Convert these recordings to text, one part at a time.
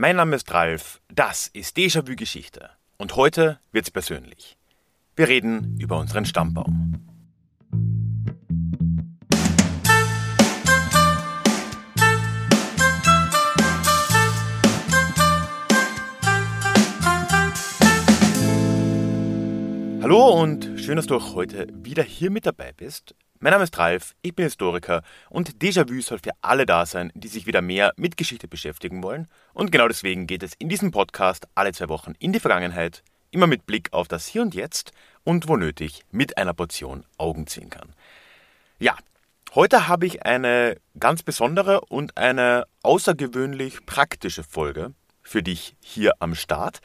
mein Name ist Ralf, das ist Déjà-vu Geschichte und heute wird's persönlich. Wir reden über unseren Stammbaum. Hallo und schön, dass du auch heute wieder hier mit dabei bist. Mein Name ist Ralf, ich bin Historiker und Déjà-vu soll für alle da sein, die sich wieder mehr mit Geschichte beschäftigen wollen. Und genau deswegen geht es in diesem Podcast alle zwei Wochen in die Vergangenheit, immer mit Blick auf das Hier und Jetzt und wo nötig mit einer Portion Augen ziehen kann. Ja, heute habe ich eine ganz besondere und eine außergewöhnlich praktische Folge für dich hier am Start.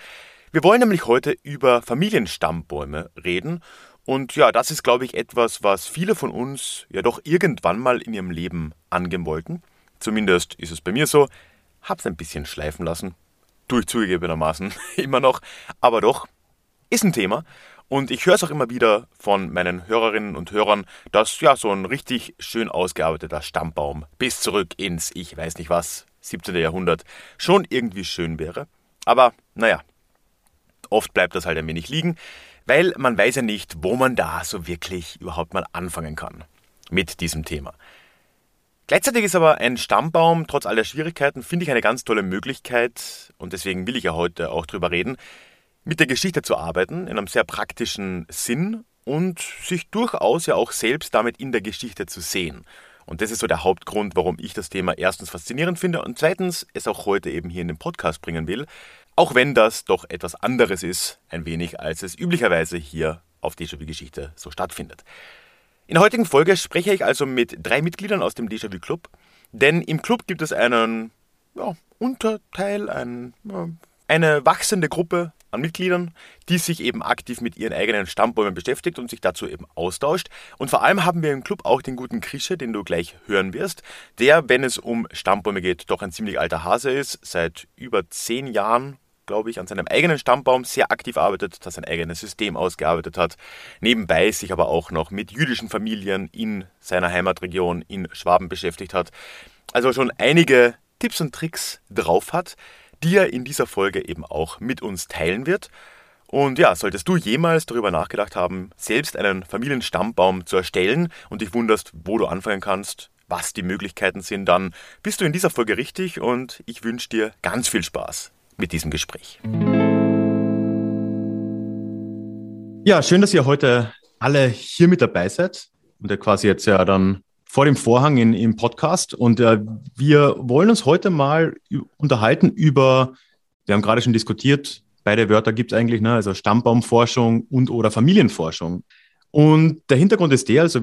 Wir wollen nämlich heute über Familienstammbäume reden. Und ja, das ist, glaube ich, etwas, was viele von uns ja doch irgendwann mal in ihrem Leben angehen wollten. Zumindest ist es bei mir so. Hab's ein bisschen schleifen lassen. Tue ich zugegebenermaßen immer noch. Aber doch, ist ein Thema. Und ich höre es auch immer wieder von meinen Hörerinnen und Hörern, dass ja so ein richtig schön ausgearbeiteter Stammbaum bis zurück ins, ich weiß nicht was, 17. Jahrhundert schon irgendwie schön wäre. Aber naja, Oft bleibt das halt ein wenig liegen, weil man weiß ja nicht, wo man da so wirklich überhaupt mal anfangen kann mit diesem Thema. Gleichzeitig ist aber ein Stammbaum, trotz aller Schwierigkeiten, finde ich eine ganz tolle Möglichkeit, und deswegen will ich ja heute auch drüber reden, mit der Geschichte zu arbeiten, in einem sehr praktischen Sinn und sich durchaus ja auch selbst damit in der Geschichte zu sehen. Und das ist so der Hauptgrund, warum ich das Thema erstens faszinierend finde und zweitens es auch heute eben hier in den Podcast bringen will, auch wenn das doch etwas anderes ist, ein wenig, als es üblicherweise hier auf Déjà-vu-Geschichte so stattfindet. In der heutigen Folge spreche ich also mit drei Mitgliedern aus dem Déjà-vu Club, denn im Club gibt es einen ja, Unterteil, ein, eine wachsende Gruppe an Mitgliedern, die sich eben aktiv mit ihren eigenen Stammbäumen beschäftigt und sich dazu eben austauscht. Und vor allem haben wir im Club auch den guten Krische, den du gleich hören wirst, der, wenn es um Stammbäume geht, doch ein ziemlich alter Hase ist, seit über zehn Jahren glaube ich, an seinem eigenen Stammbaum sehr aktiv arbeitet, das sein eigenes System ausgearbeitet hat, nebenbei sich aber auch noch mit jüdischen Familien in seiner Heimatregion in Schwaben beschäftigt hat. Also schon einige Tipps und Tricks drauf hat, die er in dieser Folge eben auch mit uns teilen wird. Und ja, solltest du jemals darüber nachgedacht haben, selbst einen Familienstammbaum zu erstellen und dich wunderst, wo du anfangen kannst, was die Möglichkeiten sind, dann bist du in dieser Folge richtig und ich wünsche dir ganz viel Spaß mit diesem Gespräch. Ja, schön, dass ihr heute alle hier mit dabei seid und ja quasi jetzt ja dann vor dem Vorhang in, im Podcast. Und äh, wir wollen uns heute mal unterhalten über, wir haben gerade schon diskutiert, beide Wörter gibt es eigentlich, ne? also Stammbaumforschung und oder Familienforschung. Und der Hintergrund ist der, also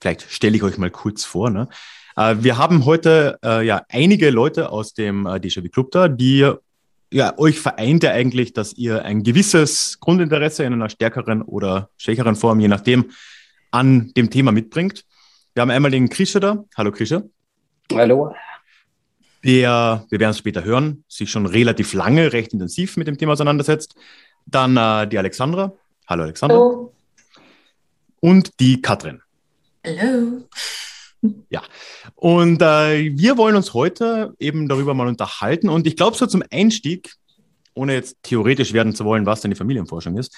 vielleicht stelle ich euch mal kurz vor. Ne? Äh, wir haben heute äh, ja einige Leute aus dem äh, Déjà-vu Club da, die ja, euch vereint ja eigentlich, dass ihr ein gewisses Grundinteresse in einer stärkeren oder schwächeren Form, je nachdem, an dem Thema mitbringt. Wir haben einmal den Krische da. Hallo Krische. Hallo. Der, wir werden es später hören, sich schon relativ lange, recht intensiv mit dem Thema auseinandersetzt. Dann äh, die Alexandra. Hallo Alexandra. Hallo. Und die Katrin. Hallo. Ja, und äh, wir wollen uns heute eben darüber mal unterhalten. Und ich glaube, so zum Einstieg, ohne jetzt theoretisch werden zu wollen, was denn die Familienforschung ist,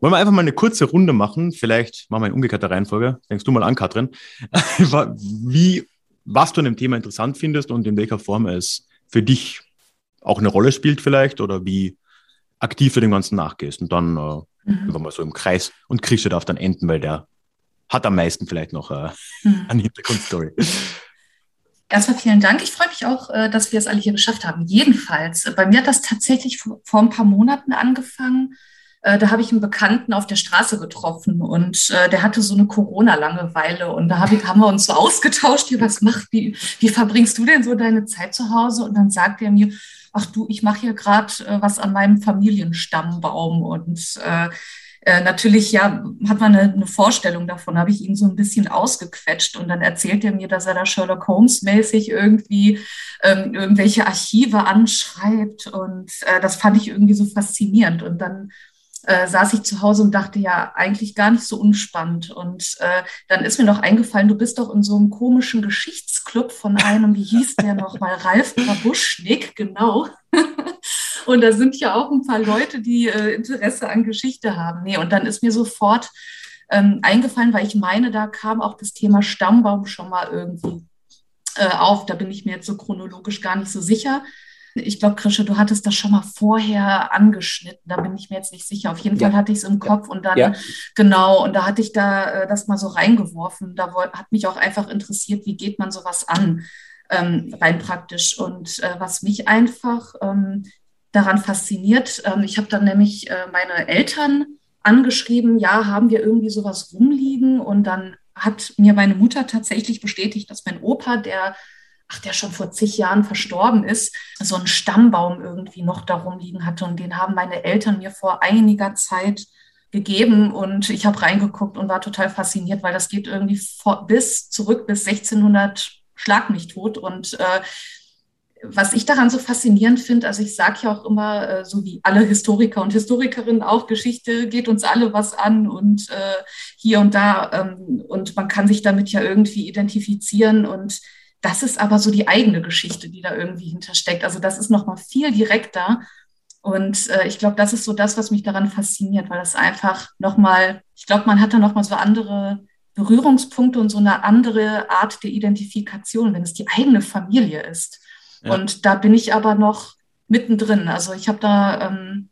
wollen wir einfach mal eine kurze Runde machen. Vielleicht machen wir in umgekehrter Reihenfolge. Denkst du mal an, Katrin, wie, was du an dem Thema interessant findest und in welcher Form es für dich auch eine Rolle spielt vielleicht oder wie aktiv du dem Ganzen nachgehst. Und dann äh, mhm. einfach mal so im Kreis. Und Krische darf dann enden, weil der hat am meisten vielleicht noch äh, hm. an Hintergrundstory. Erstmal vielen Dank. Ich freue mich auch, äh, dass wir es alle hier geschafft haben. Jedenfalls, äh, bei mir hat das tatsächlich vor, ein paar Monaten angefangen. Äh, da habe ich einen Bekannten auf der Straße getroffen und der hatte so eine Corona-Langeweile und da haben wir uns so ausgetauscht, was macht, wie, wie verbringst du denn so deine Zeit zu Hause? Und dann sagt er mir, ach du, ich mache hier gerade was an meinem Familienstammbaum und äh, äh, natürlich, ja, hat man eine, eine Vorstellung davon, habe ich ihn so ein bisschen ausgequetscht und dann erzählt er mir, dass er da Sherlock Holmes-mäßig irgendwie ähm, irgendwelche Archive anschreibt und äh, das fand ich irgendwie so faszinierend. Und dann äh, saß ich zu Hause und dachte, ja, eigentlich gar nicht so unspannend. Und äh, dann ist mir noch eingefallen, du bist doch in so einem komischen Geschichtsclub von einem, wie hieß der nochmal, Ralf Krabuschnik, genau. und da sind ja auch ein paar Leute, die äh, Interesse an Geschichte haben. Nee, und dann ist mir sofort ähm, eingefallen, weil ich meine, da kam auch das Thema Stammbaum schon mal irgendwie äh, auf. Da bin ich mir jetzt so chronologisch gar nicht so sicher. Ich glaube, Krische, du hattest das schon mal vorher angeschnitten. Da bin ich mir jetzt nicht sicher. Auf jeden ja. Fall hatte ich es im Kopf und dann, ja. genau, und da hatte ich da äh, das mal so reingeworfen. Da hat mich auch einfach interessiert, wie geht man sowas an, ähm, rein praktisch. Und äh, was mich einfach ähm, daran fasziniert, ähm, ich habe dann nämlich äh, meine Eltern angeschrieben, ja, haben wir irgendwie sowas rumliegen? Und dann hat mir meine Mutter tatsächlich bestätigt, dass mein Opa, der ach, der schon vor zig Jahren verstorben ist, so einen Stammbaum irgendwie noch darum liegen hatte. Und den haben meine Eltern mir vor einiger Zeit gegeben. Und ich habe reingeguckt und war total fasziniert, weil das geht irgendwie vor, bis zurück bis 1600 schlag mich tot. Und äh, was ich daran so faszinierend finde, also ich sage ja auch immer, äh, so wie alle Historiker und Historikerinnen auch, Geschichte geht uns alle was an und äh, hier und da. Ähm, und man kann sich damit ja irgendwie identifizieren. Und das ist aber so die eigene Geschichte, die da irgendwie hintersteckt. Also das ist nochmal viel direkter. Und äh, ich glaube, das ist so das, was mich daran fasziniert, weil das einfach nochmal, ich glaube, man hat da nochmal so andere Berührungspunkte und so eine andere Art der Identifikation, wenn es die eigene Familie ist. Ja. Und da bin ich aber noch mittendrin. Also ich habe da ähm,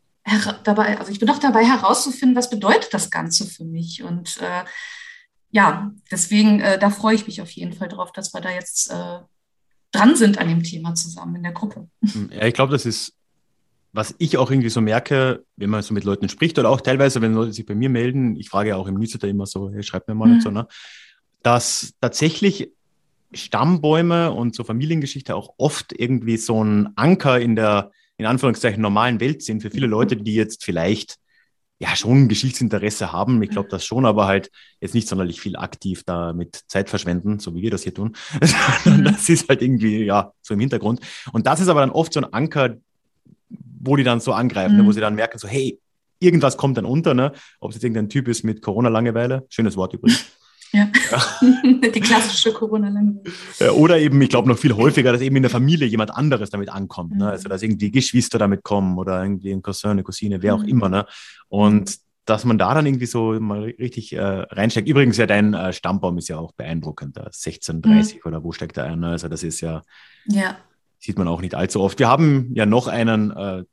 dabei, also ich bin noch dabei herauszufinden, was bedeutet das Ganze für mich. Und äh, ja, deswegen, äh, da freue ich mich auf jeden Fall drauf, dass wir da jetzt äh, dran sind an dem Thema zusammen in der Gruppe. Hm, ja, ich glaube, das ist, was ich auch irgendwie so merke, wenn man so mit Leuten spricht oder auch teilweise, wenn Leute sich bei mir melden, ich frage ja auch im Newsletter immer so, hey, schreibt mir mal mhm. und so, ne? dass tatsächlich Stammbäume und so Familiengeschichte auch oft irgendwie so ein Anker in der, in Anführungszeichen, normalen Welt sind für viele Leute, die jetzt vielleicht ja schon Geschichtsinteresse haben. Ich glaube das schon, aber halt jetzt nicht sonderlich viel aktiv da mit Zeit verschwenden, so wie wir das hier tun. Mhm. das ist halt irgendwie ja so im Hintergrund. Und das ist aber dann oft so ein Anker, wo die dann so angreifen, ne, mhm. wo sie dann merken, so hey, irgendwas kommt dann unter, ne? Ob es jetzt irgendein Typ ist mit Corona-Langeweile, schönes Wort übrigens. Ja. Die klassische Corona-Langeweile. Oder eben, ich glaube, noch viel häufiger, dass eben in der Familie jemand anderes damit ankommt. Ne? Mhm. Also, dass irgendwie Geschwister damit kommen oder irgendwie ein Cousin, eine Cousine, wer auch mhm. immer. Ne? Und dass man da dann irgendwie so mal richtig äh, reinsteckt. Übrigens, ja, dein äh, Stammbaum ist ja auch beeindruckend, da 1630 mhm. oder wo steckt der ein? Ne? Also, das ist ja, ja, sieht man auch nicht allzu oft. Wir haben ja noch einen äh,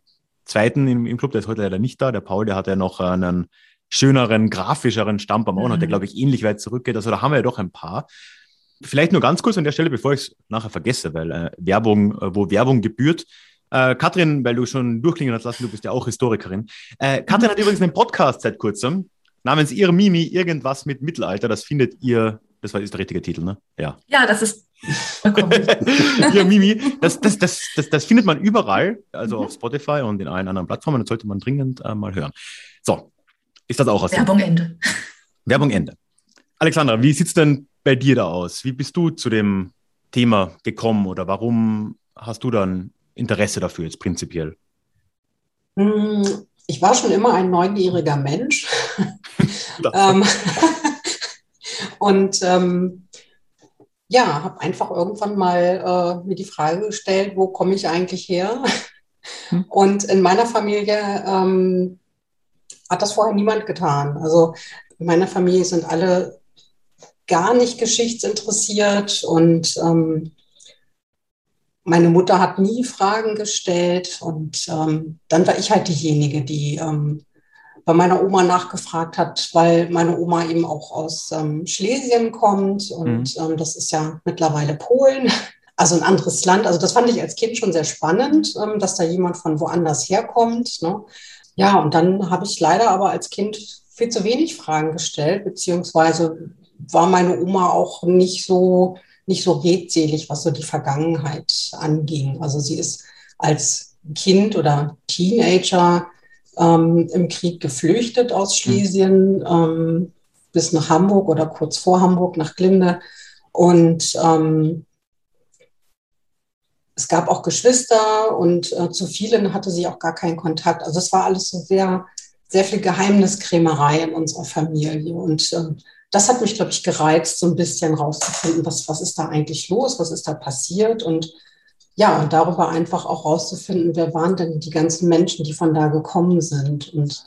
zweiten im, im Club, der ist heute leider nicht da. Der Paul, der hat ja noch einen schöneren, grafischeren Stammbaum auch noch, der, mhm. glaube ich, ähnlich weit zurückgeht. Also da haben wir ja doch ein paar. Vielleicht nur ganz kurz an der Stelle, bevor ich es nachher vergesse, weil äh, Werbung, äh, wo Werbung gebührt. Äh, Katrin, weil du schon durchklingen hast lassen, du bist ja auch Historikerin. Äh, Katrin hat übrigens einen Podcast seit kurzem namens Ihr Mimi, irgendwas mit Mittelalter. Das findet ihr, das war ist der richtige Titel, ne? Ja. Ja, das ist Ihr Mimi, das, das, das, das, das findet man überall, also mhm. auf Spotify und in allen anderen Plattformen. Das sollte man dringend äh, mal hören. So, ist das auch aus Werbung Ende. Werbung Ende. Alexandra, wie sieht es denn bei dir da aus? Wie bist du zu dem Thema gekommen oder warum hast du dann Interesse dafür jetzt prinzipiell? Hm, ich war schon immer ein neugieriger Mensch. ähm, und ähm, ja, habe einfach irgendwann mal äh, mir die Frage gestellt, wo komme ich eigentlich her? Hm. Und in meiner Familie ähm, hat das vorher niemand getan. Also in meiner Familie sind alle gar nicht geschichtsinteressiert und ähm, meine Mutter hat nie Fragen gestellt und ähm, dann war ich halt diejenige, die ähm, bei meiner Oma nachgefragt hat, weil meine Oma eben auch aus ähm, Schlesien kommt und mhm. Ähm, das ist ja mittlerweile Polen, also ein anderes Land. Also das fand ich als Kind schon sehr spannend, ähm, dass da jemand von woanders herkommt. Ne? Ja, und dann habe ich leider aber als Kind viel zu wenig Fragen gestellt, beziehungsweise war meine Oma auch nicht so, nicht so redselig, was so die Vergangenheit anging. Also sie ist als Kind oder Teenager ähm, im Krieg geflüchtet aus hm. Schlesien ähm, bis nach Hamburg oder kurz vor Hamburg nach Glinde. Und ähm, es gab auch Geschwister und äh, zu vielen hatte sie auch gar keinen Kontakt. Also es war alles so sehr, sehr viel Geheimniskrämerei in unserer Familie. Und äh, das hat mich, glaube ich, gereizt, so ein bisschen rauszufinden, was, was ist da eigentlich los, was ist da passiert. Und ja, und darüber einfach auch rauszufinden, wer waren denn die ganzen Menschen, die von da gekommen sind. Und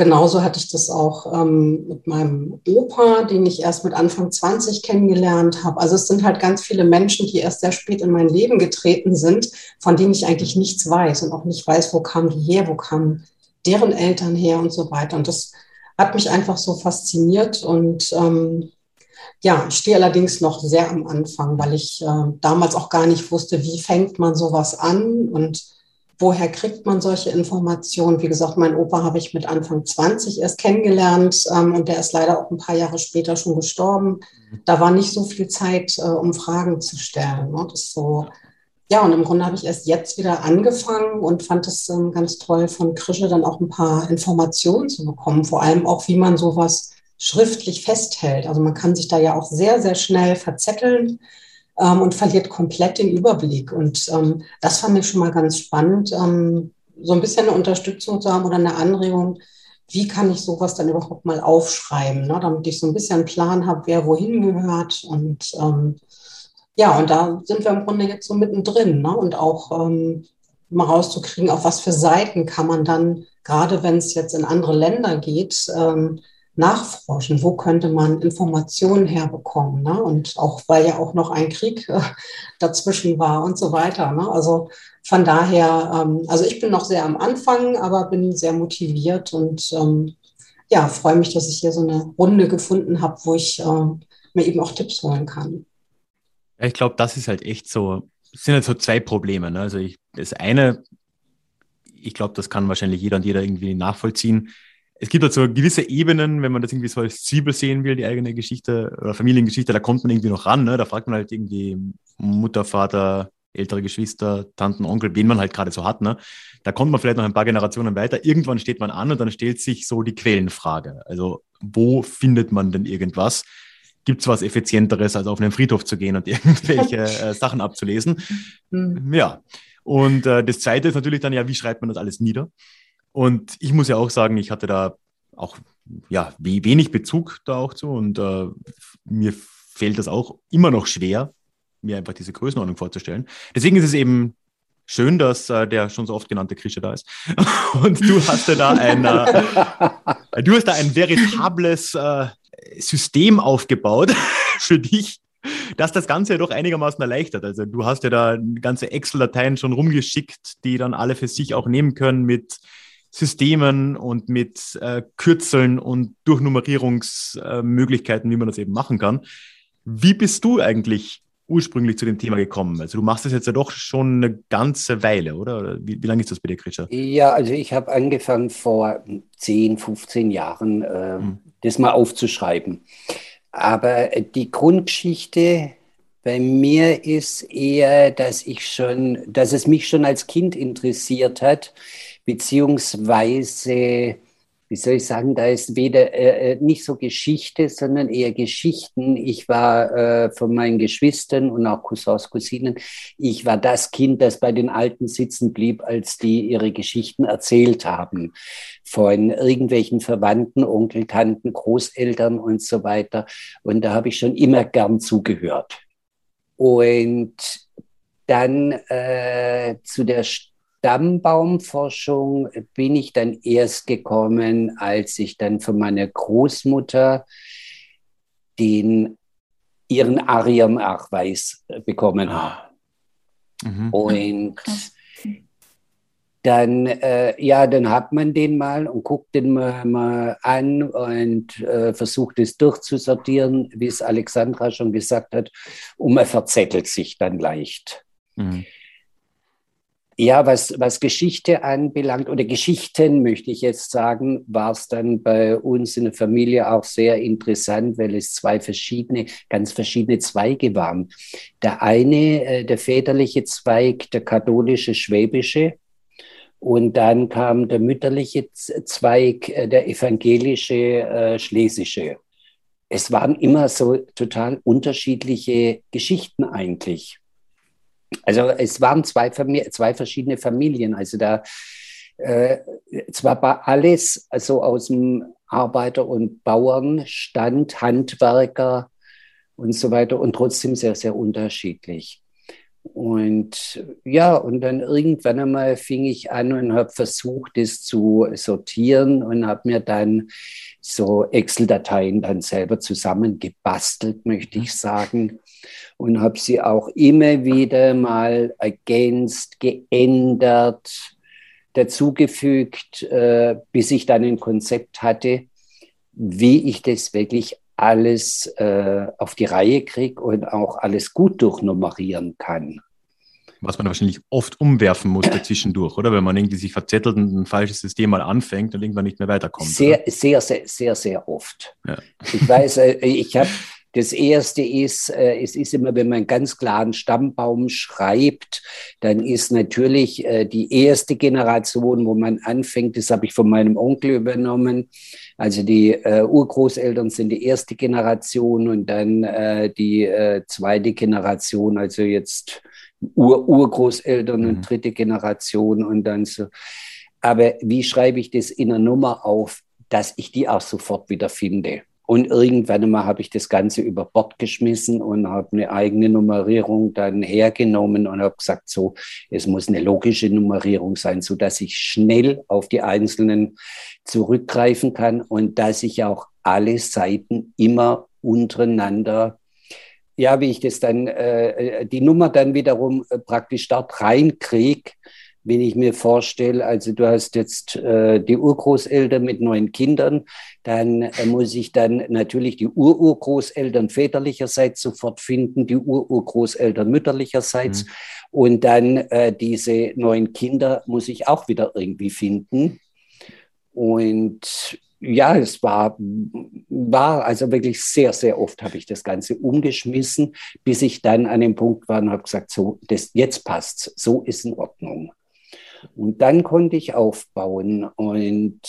genauso hatte ich das auch ähm, mit meinem Opa, den ich erst mit Anfang 20 kennengelernt habe. Also es sind halt ganz viele Menschen, die erst sehr spät in mein Leben getreten sind, von denen ich eigentlich nichts weiß und auch nicht weiß, wo kamen die her, wo kamen deren Eltern her und so weiter. Und das hat mich einfach so fasziniert und ähm, ja, ich stehe allerdings noch sehr am Anfang, weil ich äh, damals auch gar nicht wusste, wie fängt man sowas an und woher kriegt man solche Informationen. Wie gesagt, mein Opa habe ich mit Anfang 20 erst kennengelernt ähm, und der ist leider auch ein paar Jahre später schon gestorben. Da war nicht so viel Zeit, äh, um Fragen zu stellen. Ne? Das ist so, ja, und im Grunde habe ich erst jetzt wieder angefangen und fand es ähm, ganz toll, von Krische dann auch ein paar Informationen zu bekommen, vor allem auch, wie man sowas schriftlich festhält. Also man kann sich da ja auch sehr, sehr schnell verzetteln ähm, und verliert komplett den Überblick. Und ähm, das fand ich schon mal ganz spannend, ähm, so ein bisschen eine Unterstützung zu haben oder eine Anregung, wie kann ich sowas dann überhaupt mal aufschreiben, ne? damit ich so ein bisschen einen Plan habe, wer wohin gehört. Und ähm, ja, und da sind wir im Grunde jetzt so mittendrin ne? und auch ähm, mal rauszukriegen, auf was für Seiten kann man dann, gerade wenn es jetzt in andere Länder geht, ähm, nachforschen, wo könnte man Informationen herbekommen. Ne? Und auch weil ja auch noch ein Krieg äh, dazwischen war und so weiter. Ne? Also von daher, ähm, also ich bin noch sehr am Anfang, aber bin sehr motiviert und ähm, ja, freue mich, dass ich hier so eine Runde gefunden habe, wo ich äh, mir eben auch Tipps holen kann. Ich glaube, das ist halt echt so, es sind halt so zwei Probleme. Ne? Also ich, das eine, ich glaube, das kann wahrscheinlich jeder und jeder irgendwie nachvollziehen es gibt halt so gewisse Ebenen, wenn man das irgendwie so als Zwiebel sehen will, die eigene Geschichte oder Familiengeschichte, da kommt man irgendwie noch ran. Ne? Da fragt man halt irgendwie Mutter, Vater, ältere Geschwister, Tanten, Onkel, wen man halt gerade so hat. Ne? Da kommt man vielleicht noch ein paar Generationen weiter. Irgendwann steht man an und dann stellt sich so die Quellenfrage. Also wo findet man denn irgendwas? Gibt es was Effizienteres, als auf einen Friedhof zu gehen und irgendwelche äh, Sachen abzulesen? Mhm. Ja. Und äh, das Zweite ist natürlich dann ja, wie schreibt man das alles nieder? Und ich muss ja auch sagen, ich hatte da auch ja, wenig Bezug da auch zu und äh, mir fällt das auch immer noch schwer, mir einfach diese Größenordnung vorzustellen. Deswegen ist es eben schön, dass äh, der schon so oft genannte Krische da ist. Und du hast ja da ein, äh, du hast da ein veritables äh, System aufgebaut für dich, das das Ganze ja doch einigermaßen erleichtert. Also du hast ja da ganze Excel-Dateien schon rumgeschickt, die dann alle für sich auch nehmen können mit Systemen und mit äh, Kürzeln und Durchnummerierungsmöglichkeiten, äh, wie man das eben machen kann. Wie bist du eigentlich ursprünglich zu dem Thema gekommen? Also du machst das jetzt ja doch schon eine ganze Weile, oder? Wie, wie lange ist das bei dir, Krischer? Ja, also ich habe angefangen vor 10, 15 Jahren, äh, hm. das mal aufzuschreiben. Aber die Grundgeschichte bei mir ist eher, dass ich schon, dass es mich schon als Kind interessiert hat, beziehungsweise, wie soll ich sagen, da ist weder äh, äh, nicht so Geschichte, sondern eher Geschichten. Ich war äh, von meinen Geschwistern und auch Cousins, Cousinen, ich war das Kind, das bei den Alten sitzen blieb, als die ihre Geschichten erzählt haben. Von irgendwelchen Verwandten, Onkel, Tanten, Großeltern und so weiter. Und da habe ich schon immer gern zugehört. Und dann äh, zu der Stammbaumforschung bin ich dann erst gekommen, als ich dann von meiner Großmutter den, ihren Ariam-Nachweis bekommen habe. Mhm. Und dann, äh, ja, dann hat man den mal und guckt den mal, mal an und äh, versucht es durchzusortieren, wie es Alexandra schon gesagt hat, und man verzettelt sich dann leicht. Mhm. Ja, was, was Geschichte anbelangt, oder Geschichten möchte ich jetzt sagen, war es dann bei uns in der Familie auch sehr interessant, weil es zwei verschiedene, ganz verschiedene Zweige waren. Der eine, äh, der väterliche Zweig, der katholische schwäbische, und dann kam der mütterliche Zweig, äh, der evangelische äh, schlesische. Es waren immer so total unterschiedliche Geschichten eigentlich. Also es waren zwei, zwei verschiedene Familien. Also da äh, zwar war alles also aus dem Arbeiter- und Bauernstand, Handwerker und so weiter und trotzdem sehr, sehr unterschiedlich. Und ja, und dann irgendwann einmal fing ich an und habe versucht, das zu sortieren und habe mir dann so Excel-Dateien dann selber zusammengebastelt, möchte ich sagen. Und habe sie auch immer wieder mal ergänzt, geändert, dazugefügt, äh, bis ich dann ein Konzept hatte, wie ich das wirklich alles äh, auf die Reihe kriege und auch alles gut durchnummerieren kann. Was man wahrscheinlich oft umwerfen musste zwischendurch, oder? Wenn man irgendwie sich verzettelt und ein falsches System mal anfängt und irgendwann nicht mehr weiterkommt. Sehr, oder? sehr, sehr, sehr, sehr oft. Ja. Ich weiß, äh, ich habe das erste ist, äh, es ist immer, wenn man einen ganz klaren Stammbaum schreibt, dann ist natürlich äh, die erste Generation, wo man anfängt, das habe ich von meinem Onkel übernommen. Also die äh, Urgroßeltern sind die erste Generation und dann äh, die äh, zweite Generation, also jetzt Ur Urgroßeltern mhm. und dritte Generation und dann so. Aber wie schreibe ich das in einer Nummer auf, dass ich die auch sofort wieder finde? Und irgendwann einmal habe ich das Ganze über Bord geschmissen und habe eine eigene Nummerierung dann hergenommen und habe gesagt, so, es muss eine logische Nummerierung sein, so dass ich schnell auf die einzelnen zurückgreifen kann und dass ich auch alle Seiten immer untereinander ja, wie ich das dann, äh, die Nummer dann wiederum äh, praktisch dort reinkriege, wenn ich mir vorstelle, also du hast jetzt äh, die Urgroßeltern mit neun Kindern, dann äh, muss ich dann natürlich die Ururgroßeltern väterlicherseits sofort finden, die Ururgroßeltern mütterlicherseits. Mhm. Und dann äh, diese neun Kinder muss ich auch wieder irgendwie finden. Und ja, es war, war also wirklich sehr, sehr oft habe ich das Ganze umgeschmissen, bis ich dann an dem Punkt war und habe gesagt, so, das, jetzt passt's, so ist in Ordnung. Und dann konnte ich aufbauen und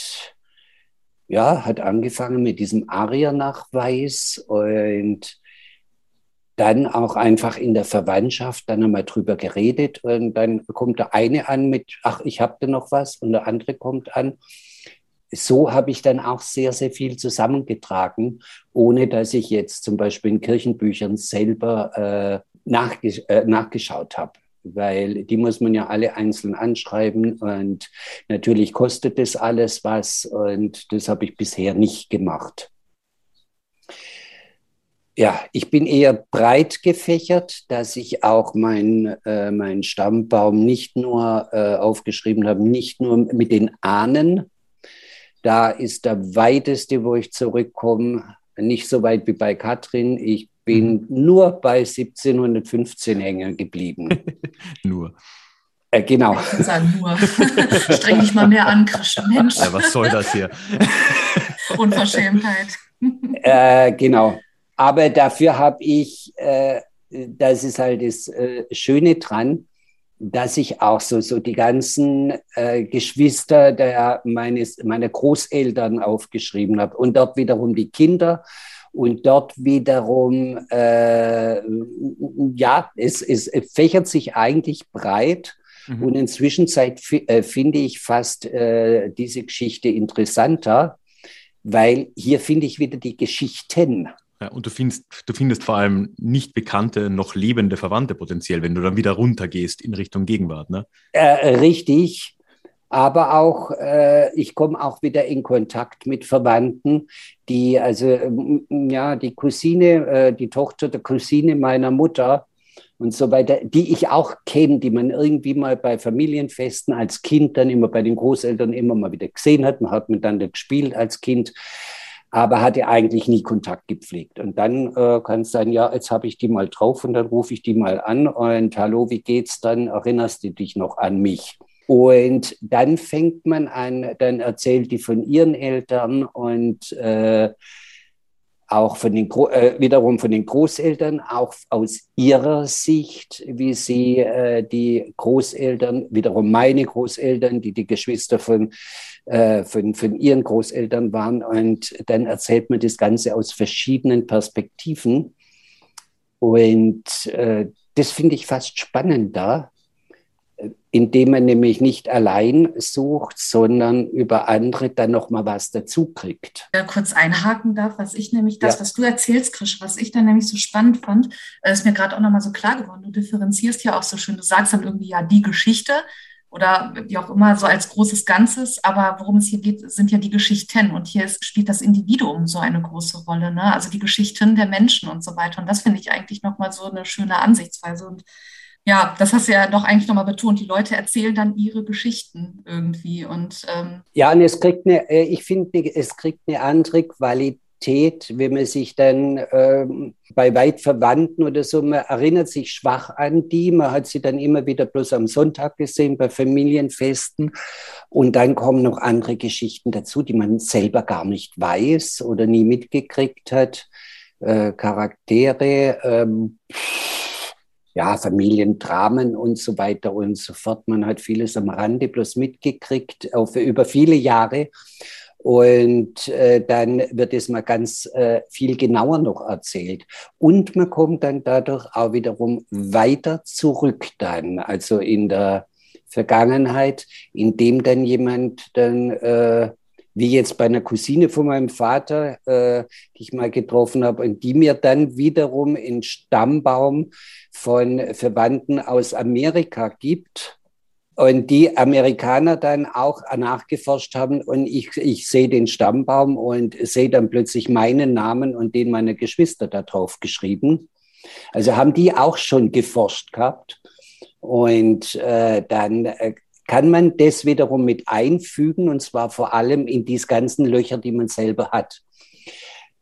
ja, hat angefangen mit diesem ARIA-Nachweis und dann auch einfach in der Verwandtschaft dann einmal drüber geredet und dann kommt der eine an mit, ach, ich habe da noch was und der andere kommt an. So habe ich dann auch sehr, sehr viel zusammengetragen, ohne dass ich jetzt zum Beispiel in Kirchenbüchern selber äh, nachges äh, nachgeschaut habe weil die muss man ja alle einzeln anschreiben und natürlich kostet das alles was und das habe ich bisher nicht gemacht. Ja, ich bin eher breit gefächert, dass ich auch meinen äh, mein Stammbaum nicht nur äh, aufgeschrieben habe, nicht nur mit den Ahnen. Da ist der weiteste, wo ich zurückkomme, nicht so weit wie bei Katrin. Ich bin mhm. nur bei 1715 hängen geblieben. nur. Äh, genau. Ich würde sagen, nur. Streng dich mal mehr an, Christian Mensch. Ja, was soll das hier? Unverschämtheit. Äh, genau. Aber dafür habe ich, äh, das ist halt das äh, Schöne dran, dass ich auch so, so die ganzen äh, Geschwister der, meines, meiner Großeltern aufgeschrieben habe und dort wiederum die Kinder und dort wiederum, äh, ja, es, es fächert sich eigentlich breit. Mhm. Und inzwischen äh, finde ich fast äh, diese Geschichte interessanter, weil hier finde ich wieder die Geschichten. Ja, und du findest, du findest vor allem nicht bekannte, noch lebende Verwandte potenziell, wenn du dann wieder runtergehst in Richtung Gegenwart. Ne? Äh, richtig aber auch, äh, ich komme auch wieder in Kontakt mit Verwandten, die, also, ja, die Cousine, äh, die Tochter der Cousine meiner Mutter und so weiter, die ich auch kenne, die man irgendwie mal bei Familienfesten als Kind dann immer bei den Großeltern immer mal wieder gesehen hat. Man hat miteinander gespielt als Kind aber hatte eigentlich nie Kontakt gepflegt. Und dann äh, kann es sein, ja, jetzt habe ich die mal drauf und dann rufe ich die mal an und hallo, wie geht's dann? Erinnerst du dich noch an mich? Und dann fängt man an, dann erzählt die von ihren Eltern und äh, auch von den, äh, wiederum von den Großeltern, auch aus ihrer Sicht, wie sie äh, die Großeltern, wiederum meine Großeltern, die die Geschwister von, äh, von, von ihren Großeltern waren. Und dann erzählt man das Ganze aus verschiedenen Perspektiven. Und äh, das finde ich fast spannender, indem man nämlich nicht allein sucht, sondern über andere dann noch mal was dazu kriegt. Ja, kurz einhaken darf, was ich nämlich das, ja. was du erzählst, Krisch, was ich dann nämlich so spannend fand, äh, ist mir gerade auch noch mal so klar geworden. Du differenzierst ja auch so schön. Du sagst dann irgendwie ja die Geschichte oder wie auch immer so als großes Ganzes. Aber worum es hier geht, sind ja die Geschichten. Und hier ist, spielt das Individuum so eine große Rolle. Ne? Also die Geschichten der Menschen und so weiter. Und das finde ich eigentlich noch mal so eine schöne Ansichtsweise. Und ja, das hast du ja doch eigentlich nochmal betont. Die Leute erzählen dann ihre Geschichten irgendwie. Und, ähm ja, und es kriegt eine, äh, ich finde, es kriegt eine andere Qualität, wenn man sich dann ähm, bei weit Verwandten oder so, man erinnert sich schwach an die, man hat sie dann immer wieder bloß am Sonntag gesehen, bei Familienfesten. Und dann kommen noch andere Geschichten dazu, die man selber gar nicht weiß oder nie mitgekriegt hat. Äh, Charaktere. Ähm, ja, Familiendramen und so weiter und so fort. Man hat vieles am Rande bloß mitgekriegt, auf, über viele Jahre. Und äh, dann wird es mal ganz äh, viel genauer noch erzählt. Und man kommt dann dadurch auch wiederum weiter zurück dann, also in der Vergangenheit, indem dann jemand dann äh, wie jetzt bei einer Cousine von meinem Vater, äh, die ich mal getroffen habe, und die mir dann wiederum einen Stammbaum von Verwandten aus Amerika gibt. Und die Amerikaner dann auch nachgeforscht haben und ich, ich sehe den Stammbaum und sehe dann plötzlich meinen Namen und den meiner Geschwister da drauf geschrieben. Also haben die auch schon geforscht gehabt. Und äh, dann äh, kann man das wiederum mit einfügen, und zwar vor allem in diese ganzen Löcher, die man selber hat.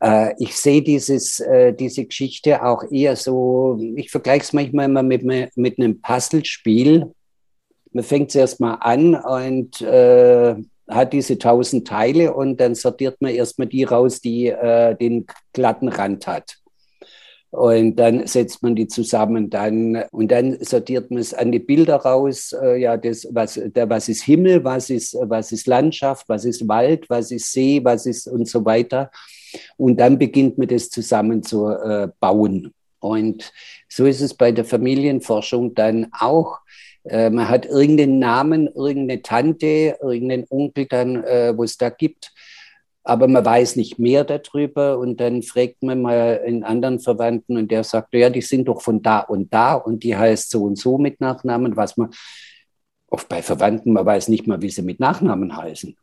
Äh, ich sehe dieses, äh, diese Geschichte auch eher so, ich vergleiche es manchmal immer mit, mit einem Puzzlespiel. Man fängt es erstmal an und äh, hat diese tausend Teile und dann sortiert man erstmal die raus, die äh, den glatten Rand hat. Und dann setzt man die zusammen dann und dann sortiert man es an die Bilder raus. Äh, ja, das, was, der, was ist Himmel, was ist, was ist Landschaft, was ist Wald, was ist See, was ist und so weiter. Und dann beginnt man das zusammen zu äh, bauen. Und so ist es bei der Familienforschung dann auch. Äh, man hat irgendeinen Namen, irgendeine Tante, irgendeinen Onkel dann, äh, wo es da gibt aber man weiß nicht mehr darüber und dann fragt man mal einen anderen Verwandten und der sagt, ja, die sind doch von da und da und die heißt so und so mit Nachnamen, was man oft bei Verwandten, man weiß nicht mal, wie sie mit Nachnamen heißen.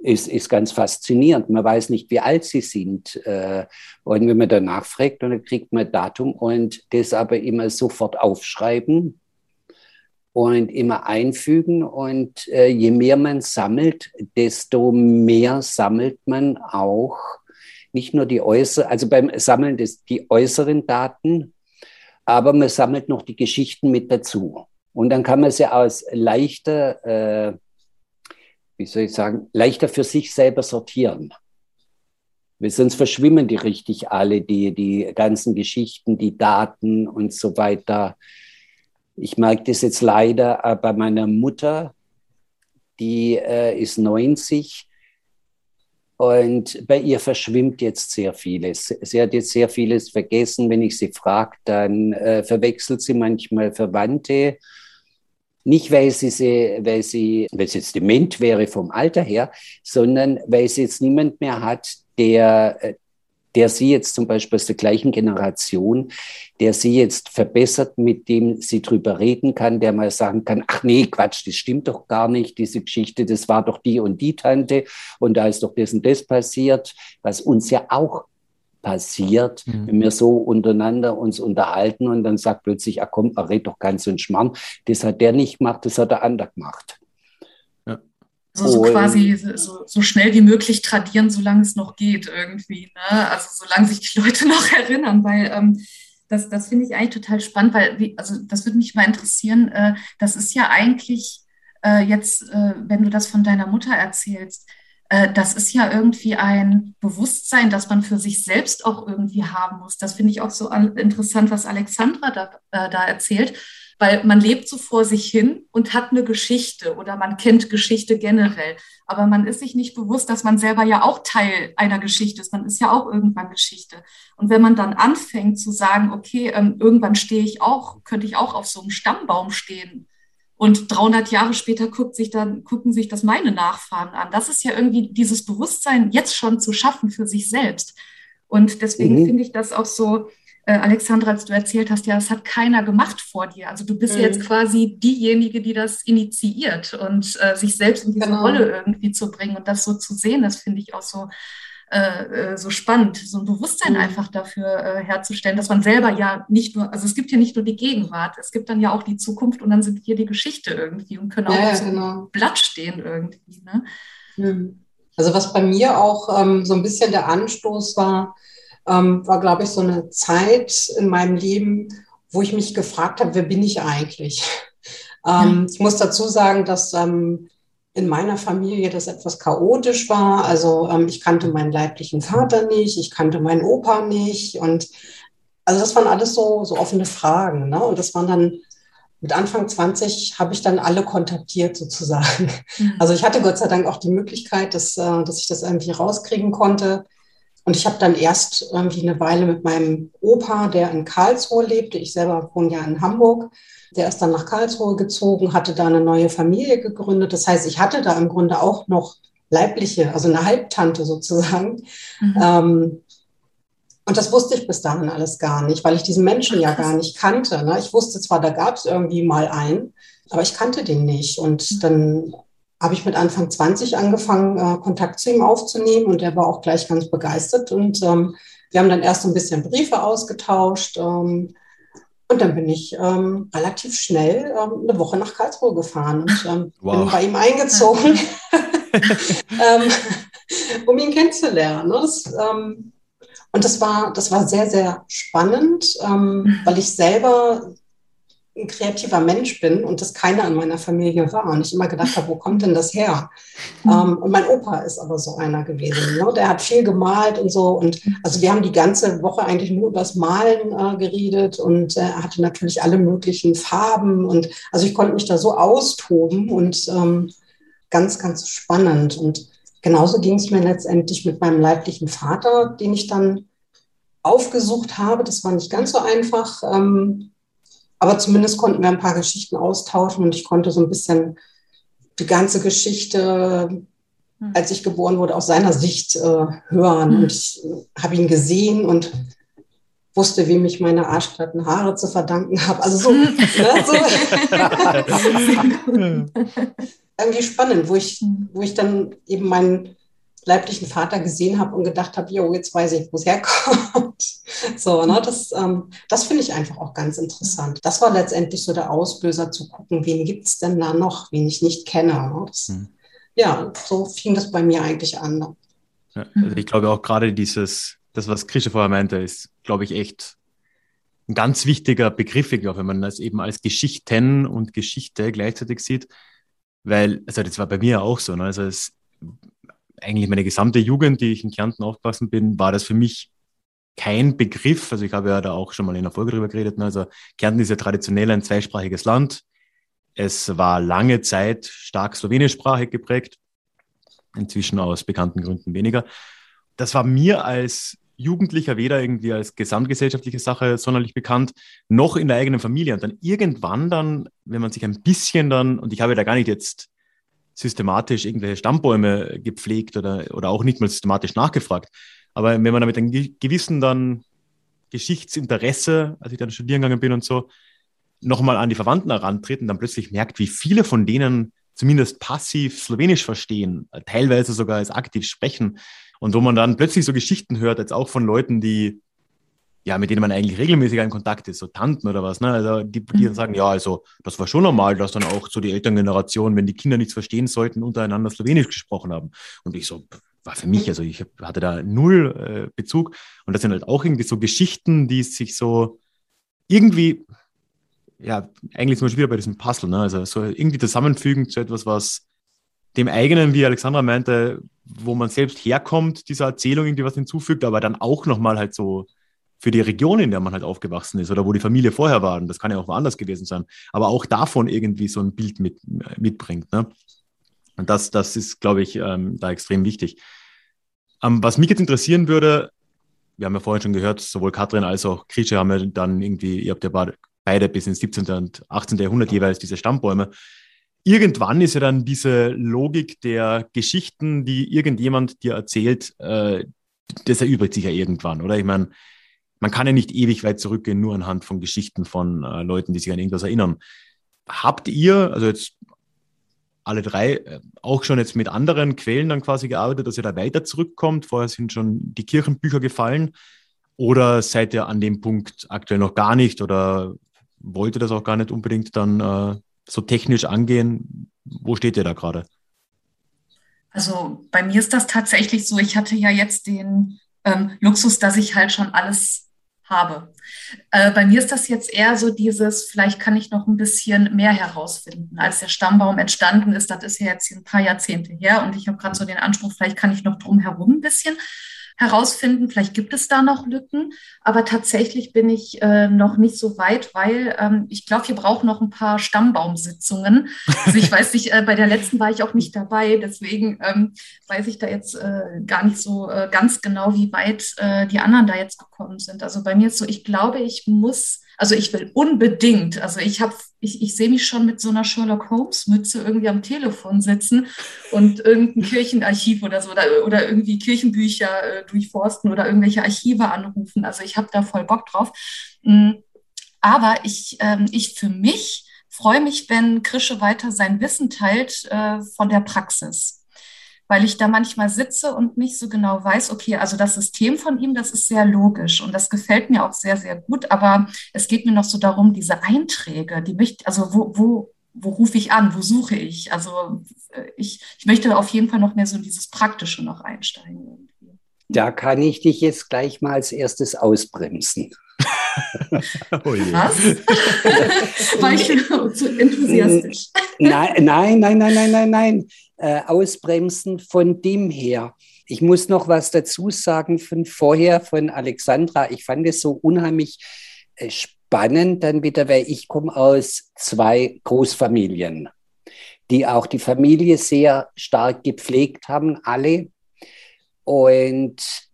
Ist, ist ganz faszinierend. Man weiß nicht, wie alt sie sind. Äh, und wenn man danach fragt, dann kriegt man Datum und das aber immer sofort aufschreiben und immer einfügen. Und äh, je mehr man sammelt, desto mehr sammelt man auch nicht nur die äußeren, also beim Sammeln des, die äußeren Daten, aber man sammelt noch die Geschichten mit dazu. Und dann kann man sie aus leichter, äh, wie soll ich sagen, leichter für sich selber sortieren. Weil sonst verschwimmen die richtig alle, die, die ganzen Geschichten, die Daten und so weiter. Ich merke das jetzt leider äh, bei meiner Mutter, die äh, ist 90 und bei ihr verschwimmt jetzt sehr vieles. Sie hat jetzt sehr vieles vergessen. Wenn ich sie frage, dann äh, verwechselt sie manchmal Verwandte. Nicht, weil sie, sie, weil, sie, weil sie jetzt dement wäre vom Alter her, sondern weil sie jetzt niemand mehr hat, der, äh, der sie jetzt zum Beispiel aus der gleichen Generation, der sie jetzt verbessert, mit dem sie drüber reden kann, der mal sagen kann, ach nee, Quatsch, das stimmt doch gar nicht, diese Geschichte, das war doch die und die Tante und da ist doch das und das passiert, was uns ja auch passiert, mhm. wenn wir so untereinander uns unterhalten und dann sagt plötzlich, ach komm, er redet doch ganz so ein Schmarrn, das hat der nicht gemacht, das hat der andere gemacht. Also so quasi so, so, schnell wie möglich tradieren, solange es noch geht irgendwie. Ne? Also solange sich die Leute noch erinnern, weil ähm, das, das finde ich eigentlich total spannend, weil, wie, also das würde mich mal interessieren, äh, das ist ja eigentlich äh, jetzt, äh, wenn du das von deiner Mutter erzählst, äh, das ist ja irgendwie ein Bewusstsein, das man für sich selbst auch irgendwie haben muss. Das finde ich auch so interessant, was Alexandra da, äh, da erzählt weil man lebt so vor sich hin und hat eine Geschichte oder man kennt Geschichte generell. Aber man ist sich nicht bewusst, dass man selber ja auch Teil einer Geschichte ist. Man ist ja auch irgendwann Geschichte. Und wenn man dann anfängt zu sagen, okay, ähm, irgendwann stehe ich auch, könnte ich auch auf so einem Stammbaum stehen Und 300 Jahre später guckt sich dann, gucken sich das meine Nachfahren an. Das ist ja irgendwie dieses Bewusstsein jetzt schon zu schaffen für sich selbst. Und deswegen mhm. finde ich das auch so, äh, Alexandra, als du erzählt hast, ja, das hat keiner gemacht vor dir. Also du bist mhm. jetzt quasi diejenige, die das initiiert und äh, sich selbst in diese genau. Rolle irgendwie zu bringen und das so zu sehen, das finde ich auch so äh, äh, so spannend, so ein Bewusstsein mhm. einfach dafür herzustellen, dass man selber ja nicht nur, also es gibt ja nicht nur die Gegenwart, es gibt dann ja auch die Zukunft und dann sind wir die Geschichte irgendwie und können auch ja, auf so genau. Blatt stehen irgendwie. Ne? Mhm. Also was bei mir auch ähm, so ein bisschen der Anstoß war, ähm, war, glaube ich, so eine Zeit in meinem Leben, wo ich mich gefragt habe, wer bin ich eigentlich? Ähm. Ich muss dazu sagen, dass ähm, in meiner Familie das etwas chaotisch war. Also ähm, ich kannte meinen leiblichen Vater nicht, ich kannte meinen Opa nicht. Und also das waren alles so, so offene Fragen. Ne? Und das waren dann mit Anfang 20 habe ich dann alle kontaktiert sozusagen. Mhm. Also ich hatte Gott sei Dank auch die Möglichkeit, dass, äh, dass ich das irgendwie rauskriegen konnte. Und ich habe dann erst irgendwie eine Weile mit meinem Opa, der in Karlsruhe lebte, ich selber wohne ja in Hamburg, der ist dann nach Karlsruhe gezogen, hatte da eine neue Familie gegründet. Das heißt, ich hatte da im Grunde auch noch leibliche, also eine Halbtante sozusagen. Mhm. Ähm, und das wusste ich bis dahin alles gar nicht, weil ich diesen Menschen ja gar nicht kannte. Ne? Ich wusste zwar, da gab es irgendwie mal einen, aber ich kannte den nicht. Und mhm. dann habe ich mit Anfang 20 angefangen, äh, Kontakt zu ihm aufzunehmen und er war auch gleich ganz begeistert. Und ähm, wir haben dann erst ein bisschen Briefe ausgetauscht. Ähm, und dann bin ich ähm, relativ schnell ähm, eine Woche nach Karlsruhe gefahren und ähm, wow. bin bei ihm eingezogen, ähm, um ihn kennenzulernen. Ne? Das, ähm, und das war, das war sehr, sehr spannend, ähm, weil ich selber ein kreativer Mensch bin und das keiner in meiner Familie war. Und ich immer gedacht habe, wo kommt denn das her? Mhm. Ähm, und mein Opa ist aber so einer gewesen. Ne? Der hat viel gemalt und so. Und also wir haben die ganze Woche eigentlich nur über das Malen äh, geredet und äh, er hatte natürlich alle möglichen Farben. Und also ich konnte mich da so austoben und ähm, ganz, ganz spannend. Und genauso ging es mir letztendlich mit meinem leiblichen Vater, den ich dann aufgesucht habe. Das war nicht ganz so einfach. Ähm, aber zumindest konnten wir ein paar Geschichten austauschen und ich konnte so ein bisschen die ganze Geschichte, hm. als ich geboren wurde, aus seiner Sicht äh, hören. Und ich äh, habe ihn gesehen und wusste, wem ich meine arschglatten Haare zu verdanken habe. Also so, ne, so. irgendwie spannend, wo ich, hm. wo ich dann eben meinen leiblichen Vater gesehen habe und gedacht habe, jo, jetzt weiß ich, wo es herkommt. so, ne, das, ähm, das finde ich einfach auch ganz interessant. Das war letztendlich so der Auslöser zu gucken, wen gibt es denn da noch, wen ich nicht kenne. Ne? Das, hm. Ja, so fing das bei mir eigentlich an. Ja, also ich glaube auch gerade dieses, das, was Krische vorher meinte, ist, glaube ich, echt ein ganz wichtiger Begriff, ich glaube, wenn man das eben als Geschichten und Geschichte gleichzeitig sieht. Weil, also das war bei mir auch so, ne? also es eigentlich meine gesamte Jugend, die ich in Kärnten aufgewachsen bin, war das für mich kein Begriff. Also ich habe ja da auch schon mal in der Folge drüber geredet. Ne? Also Kärnten ist ja traditionell ein zweisprachiges Land. Es war lange Zeit stark slowenischsprachig geprägt. Inzwischen aus bekannten Gründen weniger. Das war mir als Jugendlicher weder irgendwie als gesamtgesellschaftliche Sache sonderlich bekannt, noch in der eigenen Familie. Und dann irgendwann dann, wenn man sich ein bisschen dann, und ich habe da gar nicht jetzt systematisch irgendwelche Stammbäume gepflegt oder, oder auch nicht mal systematisch nachgefragt. Aber wenn man damit einem gewissen dann Geschichtsinteresse, als ich dann studieren gegangen bin und so, nochmal an die Verwandten herantreten, dann plötzlich merkt, wie viele von denen zumindest passiv Slowenisch verstehen, teilweise sogar als aktiv sprechen. Und wo man dann plötzlich so Geschichten hört, jetzt auch von Leuten, die ja, mit denen man eigentlich regelmäßig in Kontakt ist, so Tanten oder was, ne? Also die, die dann mhm. sagen, ja, also das war schon normal, dass dann auch so die Elterngeneration, wenn die Kinder nichts verstehen sollten, untereinander Slowenisch gesprochen haben. Und ich so, war für mich, also ich hatte da null äh, Bezug. Und das sind halt auch irgendwie so Geschichten, die sich so irgendwie, ja, eigentlich zum Beispiel wieder bei diesem Puzzle, ne? Also so irgendwie zusammenfügen zu etwas, was dem eigenen, wie Alexandra meinte, wo man selbst herkommt, dieser Erzählung irgendwie was hinzufügt, aber dann auch nochmal halt so für die Region, in der man halt aufgewachsen ist oder wo die Familie vorher war. Und das kann ja auch woanders gewesen sein. Aber auch davon irgendwie so ein Bild mit, mitbringt. Ne? Und das, das ist, glaube ich, ähm, da extrem wichtig. Ähm, was mich jetzt interessieren würde, wir haben ja vorhin schon gehört, sowohl Katrin als auch Krische haben ja dann irgendwie, ihr habt ja beide bis ins 17. und 18. Jahrhundert jeweils diese Stammbäume. Irgendwann ist ja dann diese Logik der Geschichten, die irgendjemand dir erzählt, äh, das erübrigt sich ja irgendwann, oder? Ich meine, man kann ja nicht ewig weit zurückgehen, nur anhand von Geschichten von äh, Leuten, die sich an irgendwas erinnern. Habt ihr, also jetzt alle drei, äh, auch schon jetzt mit anderen Quellen dann quasi gearbeitet, dass ihr da weiter zurückkommt? Vorher sind schon die Kirchenbücher gefallen. Oder seid ihr an dem Punkt aktuell noch gar nicht oder wollt ihr das auch gar nicht unbedingt dann äh, so technisch angehen? Wo steht ihr da gerade? Also bei mir ist das tatsächlich so, ich hatte ja jetzt den ähm, Luxus, dass ich halt schon alles habe. Äh, bei mir ist das jetzt eher so dieses, vielleicht kann ich noch ein bisschen mehr herausfinden. Als der Stammbaum entstanden ist, das ist ja jetzt ein paar Jahrzehnte her und ich habe gerade so den Anspruch, vielleicht kann ich noch drum herum ein bisschen herausfinden. Vielleicht gibt es da noch Lücken, aber tatsächlich bin ich äh, noch nicht so weit, weil ähm, ich glaube, wir brauchen noch ein paar Stammbaumsitzungen. Also ich weiß nicht, äh, bei der letzten war ich auch nicht dabei, deswegen ähm, weiß ich da jetzt äh, gar nicht so äh, ganz genau, wie weit äh, die anderen da jetzt gekommen sind. Also bei mir ist so, ich glaube, ich muss also ich will unbedingt, also ich habe, ich, ich sehe mich schon mit so einer Sherlock Holmes Mütze irgendwie am Telefon sitzen und irgendein Kirchenarchiv oder so oder, oder irgendwie Kirchenbücher äh, durchforsten oder irgendwelche Archive anrufen. Also ich habe da voll Bock drauf. Mm, aber ich, ähm, ich für mich freue mich, wenn Krische weiter sein Wissen teilt äh, von der Praxis weil ich da manchmal sitze und nicht so genau weiß, okay, also das System von ihm, das ist sehr logisch und das gefällt mir auch sehr, sehr gut, aber es geht mir noch so darum, diese Einträge, die möchte, also wo, wo, wo rufe ich an, wo suche ich? Also äh, ich, ich möchte auf jeden Fall noch mehr so in dieses Praktische noch einsteigen. Da kann ich dich jetzt gleich mal als erstes ausbremsen. oh Was? War ich zu enthusiastisch? Nein, nein, nein, nein, nein, nein, nein äh, ausbremsen von dem her. Ich muss noch was dazu sagen von vorher, von Alexandra. Ich fand es so unheimlich äh, spannend dann wieder, weil ich komme aus zwei Großfamilien, die auch die Familie sehr stark gepflegt haben, alle. Und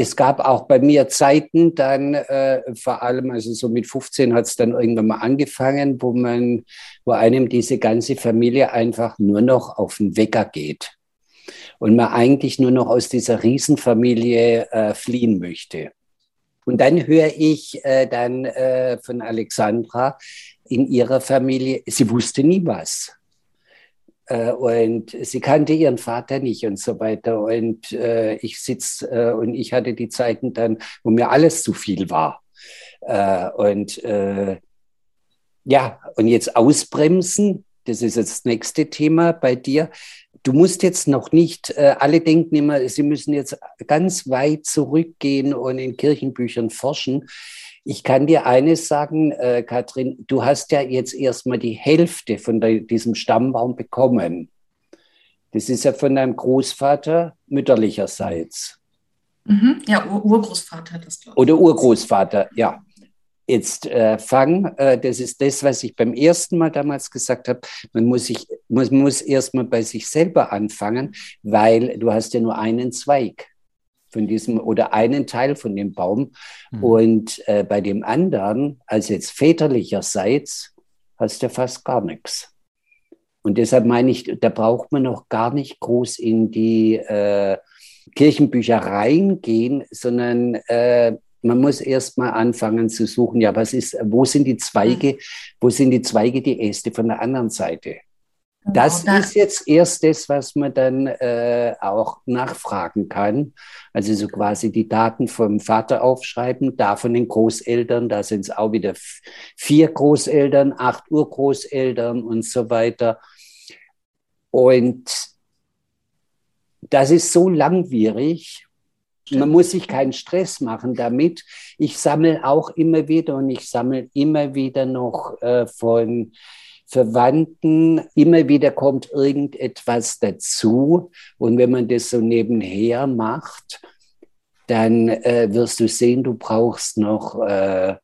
es gab auch bei mir Zeiten dann, äh, vor allem, also so mit 15 hat es dann irgendwann mal angefangen, wo man, wo einem diese ganze Familie einfach nur noch auf den Wecker geht. Und man eigentlich nur noch aus dieser Riesenfamilie äh, fliehen möchte. Und dann höre ich äh, dann äh, von Alexandra in ihrer Familie, sie wusste nie was. Äh, und sie kannte ihren Vater nicht und so weiter. Und äh, ich sitze äh, und ich hatte die Zeiten dann, wo mir alles zu viel war. Äh, und äh, ja, und jetzt ausbremsen, das ist jetzt das nächste Thema bei dir. Du musst jetzt noch nicht, äh, alle denken immer, sie müssen jetzt ganz weit zurückgehen und in Kirchenbüchern forschen. Ich kann dir eines sagen, äh, Katrin, du hast ja jetzt erstmal die Hälfte von der, diesem Stammbaum bekommen. Das ist ja von deinem Großvater mütterlicherseits. Mhm. Ja, Ur Urgroßvater das glaube ich. Oder Urgroßvater, ja. Jetzt äh, fang, äh, das ist das, was ich beim ersten Mal damals gesagt habe, man muss, sich, man muss erstmal bei sich selber anfangen, weil du hast ja nur einen Zweig von diesem oder einen Teil von dem Baum. Mhm. Und äh, bei dem anderen, also jetzt väterlicherseits, hast du fast gar nichts. Und deshalb meine ich, da braucht man noch gar nicht groß in die äh, Kirchenbücher reingehen, sondern äh, man muss erst mal anfangen zu suchen, ja, was ist, wo sind die Zweige, hm. wo sind die Zweige, die Äste von der anderen Seite? Genau, das ist jetzt erst das, was man dann äh, auch nachfragen kann. Also so quasi die Daten vom Vater aufschreiben, da von den Großeltern, da sind es auch wieder vier Großeltern, acht Urgroßeltern und so weiter. Und das ist so langwierig. Man muss sich keinen Stress machen damit. Ich sammle auch immer wieder und ich sammle immer wieder noch äh, von Verwandten, immer wieder kommt irgendetwas dazu. Und wenn man das so nebenher macht, dann äh, wirst du sehen, du brauchst noch äh,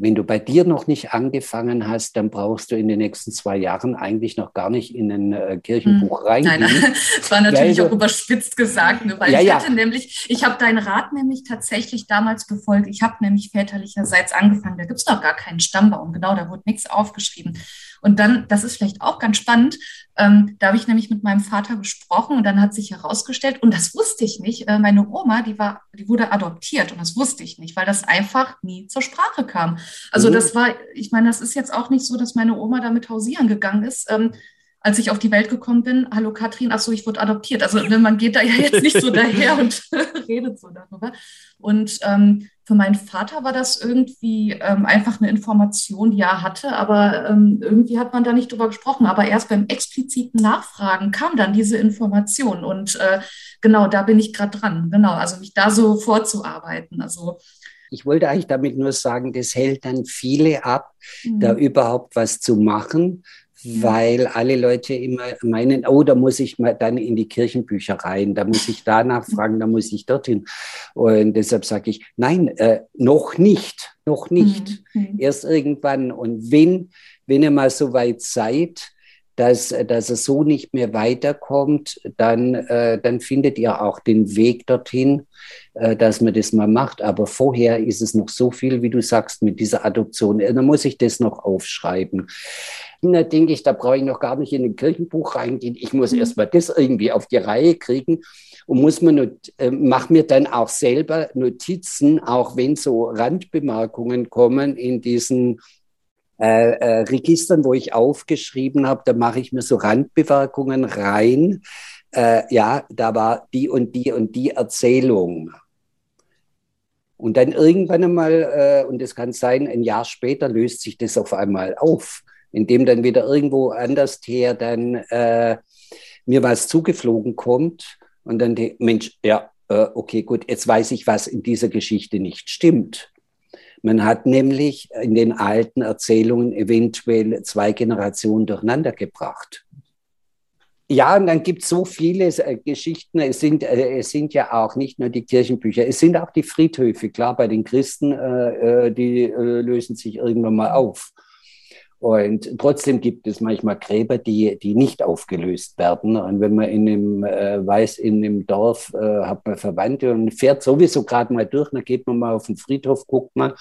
wenn du bei dir noch nicht angefangen hast, dann brauchst du in den nächsten zwei Jahren eigentlich noch gar nicht in ein äh, Kirchenbuch hm. reingehen. Nein, das war natürlich weil, auch überspitzt gesagt, ne? weil ja, ich hatte nämlich, ich habe deinen Rat nämlich tatsächlich damals befolgt. Ich habe nämlich väterlicherseits angefangen, da gibt es noch gar keinen Stammbaum, genau, da wurde nichts aufgeschrieben. Und dann, das ist vielleicht auch ganz spannend, ähm, da habe ich nämlich mit meinem Vater gesprochen und dann hat sich herausgestellt, und das wusste ich nicht, äh, meine Oma, die war, die wurde adoptiert und das wusste ich nicht, weil das einfach nie zur Sprache kam. Also mhm. das war, ich meine, das ist jetzt auch nicht so, dass meine Oma damit hausieren gegangen ist. Ähm, als ich auf die Welt gekommen bin, hallo Katrin, ach so, ich wurde adoptiert. Also ne, man geht da ja jetzt nicht so daher und redet so darüber. Und ähm, für meinen Vater war das irgendwie ähm, einfach eine Information, die er hatte, aber ähm, irgendwie hat man da nicht drüber gesprochen. Aber erst beim expliziten Nachfragen kam dann diese Information. Und äh, genau, da bin ich gerade dran. Genau, also mich da so vorzuarbeiten. Also ich wollte eigentlich damit nur sagen, das hält dann viele ab, mhm. da überhaupt was zu machen, weil alle Leute immer meinen, oh, da muss ich mal dann in die Kirchenbücher rein, da muss ich danach fragen, da muss ich dorthin. Und deshalb sage ich, nein, äh, noch nicht, noch nicht. Mhm. mhm. Erst irgendwann. Und wenn, wenn ihr mal so weit seid, dass, dass es so nicht mehr weiterkommt, dann, äh, dann findet ihr auch den Weg dorthin, dass man das mal macht. Aber vorher ist es noch so viel, wie du sagst, mit dieser Adoption. Äh, da muss ich das noch aufschreiben. Da denke ich, da brauche ich noch gar nicht in ein Kirchenbuch reingehen. Ich muss mhm. erst mal das irgendwie auf die Reihe kriegen und muss man äh, mach mir dann auch selber Notizen, auch wenn so Randbemerkungen kommen in diesen äh, äh, Registern, wo ich aufgeschrieben habe, da mache ich mir so Randbemerkungen rein. Äh, ja, da war die und die und die Erzählung. Und dann irgendwann einmal, äh, und es kann sein, ein Jahr später löst sich das auf einmal auf indem dann wieder irgendwo anders her dann äh, mir was zugeflogen kommt und dann die Mensch, ja, äh, okay, gut, jetzt weiß ich, was in dieser Geschichte nicht stimmt. Man hat nämlich in den alten Erzählungen eventuell zwei Generationen durcheinander gebracht. Ja, und dann gibt es so viele äh, Geschichten. Es sind, äh, es sind ja auch nicht nur die Kirchenbücher, es sind auch die Friedhöfe. Klar, bei den Christen, äh, äh die äh, lösen sich irgendwann mal auf. Und trotzdem gibt es manchmal Gräber, die, die nicht aufgelöst werden. Und wenn man in einem äh, weiß, in einem Dorf hat man Verwandte und fährt sowieso gerade mal durch, dann geht man mal auf den Friedhof, guckt mal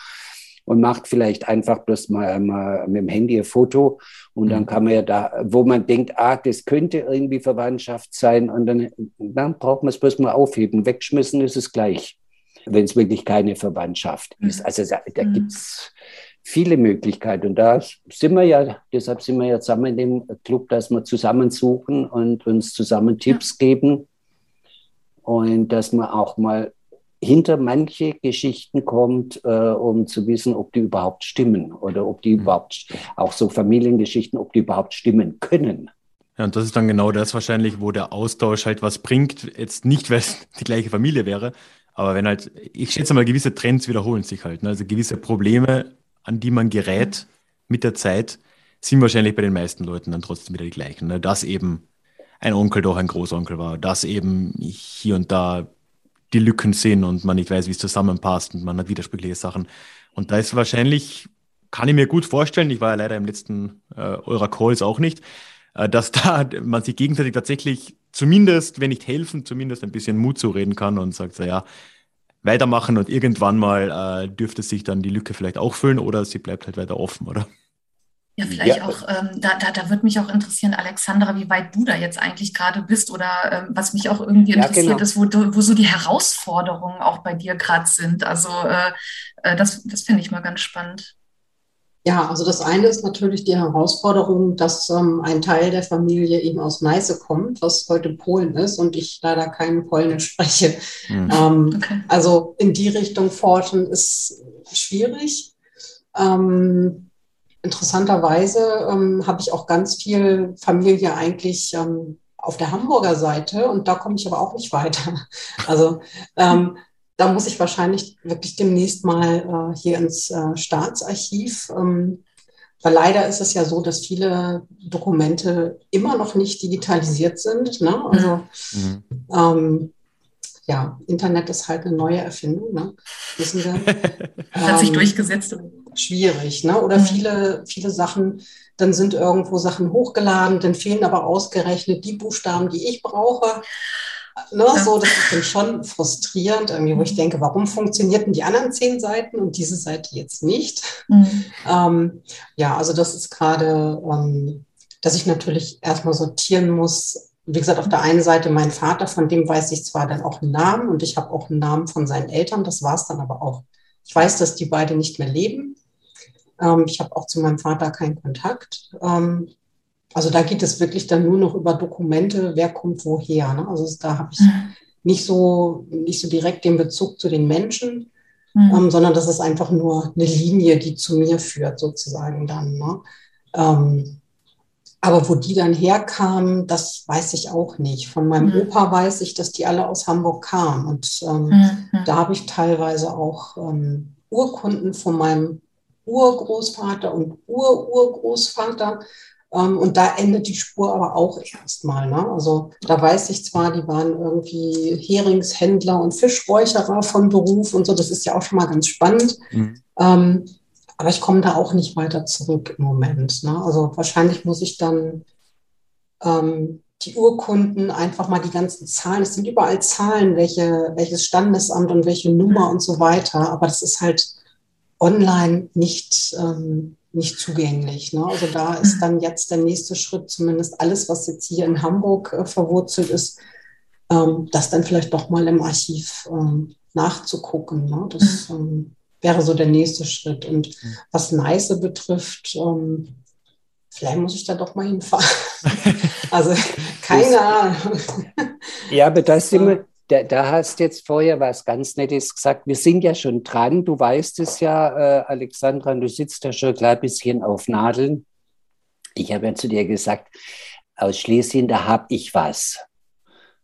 und macht vielleicht einfach bloß mal, mal mit dem Handy ein Foto. Und dann mhm. kann man ja da, wo man denkt, ah, das könnte irgendwie Verwandtschaft sein. Und dann, dann braucht man es bloß mal aufheben. Wegschmissen ist es gleich, wenn es wirklich keine Verwandtschaft ist. Mhm. Also da, da mhm. gibt es viele Möglichkeiten. Und da sind wir ja, deshalb sind wir ja zusammen in dem Club, dass wir zusammen suchen und uns zusammen Tipps ja. geben. Und dass man auch mal hinter manche Geschichten kommt, äh, um zu wissen, ob die überhaupt stimmen oder ob die mhm. überhaupt, auch so Familiengeschichten, ob die überhaupt stimmen können. Ja, und das ist dann genau das wahrscheinlich, wo der Austausch halt was bringt. Jetzt nicht, weil es die gleiche Familie wäre, aber wenn halt, ich schätze mal, gewisse Trends wiederholen sich halt. Ne? Also gewisse Probleme an die man gerät mit der Zeit, sind wahrscheinlich bei den meisten Leuten dann trotzdem wieder die gleichen. Ne? Dass eben ein Onkel doch ein Großonkel war, dass eben hier und da die Lücken sind und man nicht weiß, wie es zusammenpasst und man hat widersprüchliche Sachen. Und da ist wahrscheinlich, kann ich mir gut vorstellen, ich war ja leider im letzten äh, eurer Calls auch nicht, äh, dass da man sich gegenseitig tatsächlich zumindest, wenn nicht helfen, zumindest ein bisschen Mut zureden kann und sagt, so, ja, weitermachen und irgendwann mal äh, dürfte sich dann die Lücke vielleicht auch füllen oder sie bleibt halt weiter offen, oder? Ja, vielleicht ja. auch, ähm, da, da, da würde mich auch interessieren, Alexandra, wie weit du da jetzt eigentlich gerade bist oder ähm, was mich auch irgendwie interessiert ja, genau. ist, wo, wo so die Herausforderungen auch bei dir gerade sind. Also äh, äh, das, das finde ich mal ganz spannend. Ja, also das eine ist natürlich die Herausforderung, dass ähm, ein Teil der Familie eben aus Neiße kommt, was heute Polen ist und ich leider kein Polnisch spreche. Mhm. Ähm, okay. Also in die Richtung forschen ist schwierig. Ähm, interessanterweise ähm, habe ich auch ganz viel Familie eigentlich ähm, auf der Hamburger Seite und da komme ich aber auch nicht weiter. Also ähm, da muss ich wahrscheinlich wirklich demnächst mal äh, hier ins äh, Staatsarchiv, ähm, weil leider ist es ja so, dass viele Dokumente immer noch nicht digitalisiert sind. Ne? Also mhm. ähm, ja, Internet ist halt eine neue Erfindung, ne? wissen wir. Hat sich ähm, durchgesetzt. Schwierig. Ne? Oder mhm. viele, viele Sachen, dann sind irgendwo Sachen hochgeladen, dann fehlen aber ausgerechnet die Buchstaben, die ich brauche. Ne, ja. so, das ist dann schon frustrierend, irgendwie, wo ich mhm. denke, warum funktionierten die anderen zehn Seiten und diese Seite jetzt nicht? Mhm. Ähm, ja, also das ist gerade, ähm, dass ich natürlich erstmal sortieren muss. Wie gesagt, auf der einen Seite mein Vater, von dem weiß ich zwar dann auch einen Namen und ich habe auch einen Namen von seinen Eltern, das war es dann aber auch. Ich weiß, dass die beide nicht mehr leben. Ähm, ich habe auch zu meinem Vater keinen Kontakt. Ähm, also da geht es wirklich dann nur noch über Dokumente, wer kommt woher. Ne? Also da habe ich mhm. nicht, so, nicht so direkt den Bezug zu den Menschen, mhm. ähm, sondern das ist einfach nur eine Linie, die zu mir führt, sozusagen dann. Ne? Ähm, aber wo die dann herkamen, das weiß ich auch nicht. Von meinem mhm. Opa weiß ich, dass die alle aus Hamburg kamen. Und ähm, mhm. da habe ich teilweise auch ähm, Urkunden von meinem Urgroßvater und Ururgroßvater. Ähm, und da endet die Spur aber auch erstmal. Ne? Also da weiß ich zwar, die waren irgendwie Heringshändler und Fischräucherer von Beruf und so. Das ist ja auch schon mal ganz spannend. Mhm. Ähm, aber ich komme da auch nicht weiter zurück im Moment. Ne? Also wahrscheinlich muss ich dann ähm, die Urkunden einfach mal die ganzen Zahlen. Es sind überall Zahlen, welche, welches Standesamt und welche Nummer und so weiter. Aber das ist halt online nicht, ähm, nicht zugänglich. Ne? Also da ist dann jetzt der nächste Schritt, zumindest alles, was jetzt hier in Hamburg äh, verwurzelt ist, ähm, das dann vielleicht doch mal im Archiv ähm, nachzugucken. Ne? Das mhm. ähm, wäre so der nächste Schritt. Und mhm. was Neiße betrifft, ähm, vielleicht muss ich da doch mal hinfahren. also keine Ahnung. Ja, aber das sind wir, da, da, hast jetzt vorher was ganz Nettes gesagt. Wir sind ja schon dran. Du weißt es ja, äh, Alexandra, du sitzt ja schon ein klein bisschen auf Nadeln. Ich habe ja zu dir gesagt, aus Schlesien, da habe ich was.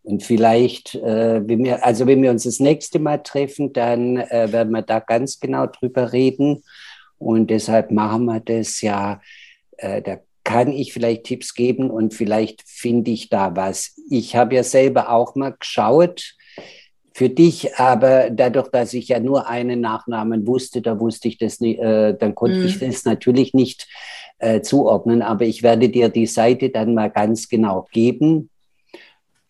Und vielleicht, äh, wenn wir, also wenn wir uns das nächste Mal treffen, dann äh, werden wir da ganz genau drüber reden. Und deshalb machen wir das ja. Äh, da kann ich vielleicht Tipps geben und vielleicht finde ich da was. Ich habe ja selber auch mal geschaut für dich, aber dadurch, dass ich ja nur einen Nachnamen wusste, da wusste ich das nicht, äh, dann konnte mhm. ich das natürlich nicht äh, zuordnen. Aber ich werde dir die Seite dann mal ganz genau geben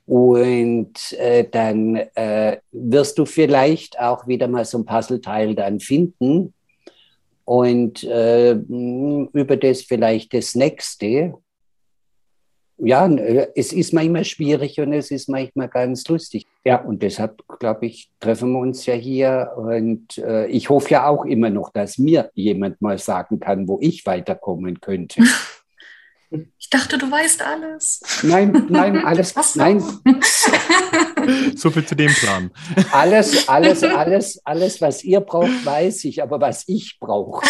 und äh, dann äh, wirst du vielleicht auch wieder mal so ein Puzzleteil dann finden und äh, über das vielleicht das nächste. Ja, äh, es ist manchmal schwierig und es ist manchmal ganz lustig. Ja, und deshalb, glaube ich, treffen wir uns ja hier. Und äh, ich hoffe ja auch immer noch, dass mir jemand mal sagen kann, wo ich weiterkommen könnte. Ich dachte, du weißt alles. Nein, nein, alles, was? Nein. So viel zu dem Plan. Alles, alles, alles, alles, was ihr braucht, weiß ich, aber was ich brauche.